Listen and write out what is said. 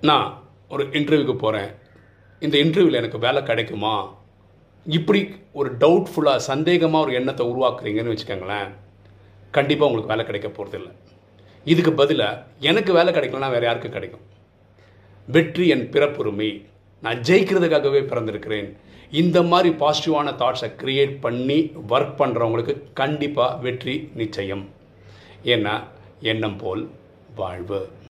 நான் ஒரு இன்டர்வியூக்கு போகிறேன் இந்த இன்டர்வியூவில் எனக்கு வேலை கிடைக்குமா? இப்படி ஒரு டவுட்ஃபுல்லாக சந்தேகமாக ஒரு எண்ணத்தை உருவாக்குறீங்கன்னு வச்சுக்கோங்களேன். கண்டிப்பாக உங்களுக்கு வேலை கிடைக்க போகிறதில்ல இதுக்கு பதிலாக எனக்கு வேலை கிடைக்கலனா வேறு யாருக்கு கிடைக்கும்? வெற்றி என் பிறப்புரிமை. நான் ஜெயிக்கிறதுக்காகவே பிறந்திருக்கிறேன். இந்த மாதிரி பாசிட்டிவான தாட்ஸை க்ரியேட் பண்ணி ஒர்க் பண்ணுறவங்களுக்கு கண்டிப்பாக வெற்றி நிச்சயம். ஏன்னா எண்ணம் போல் வாழ்வு.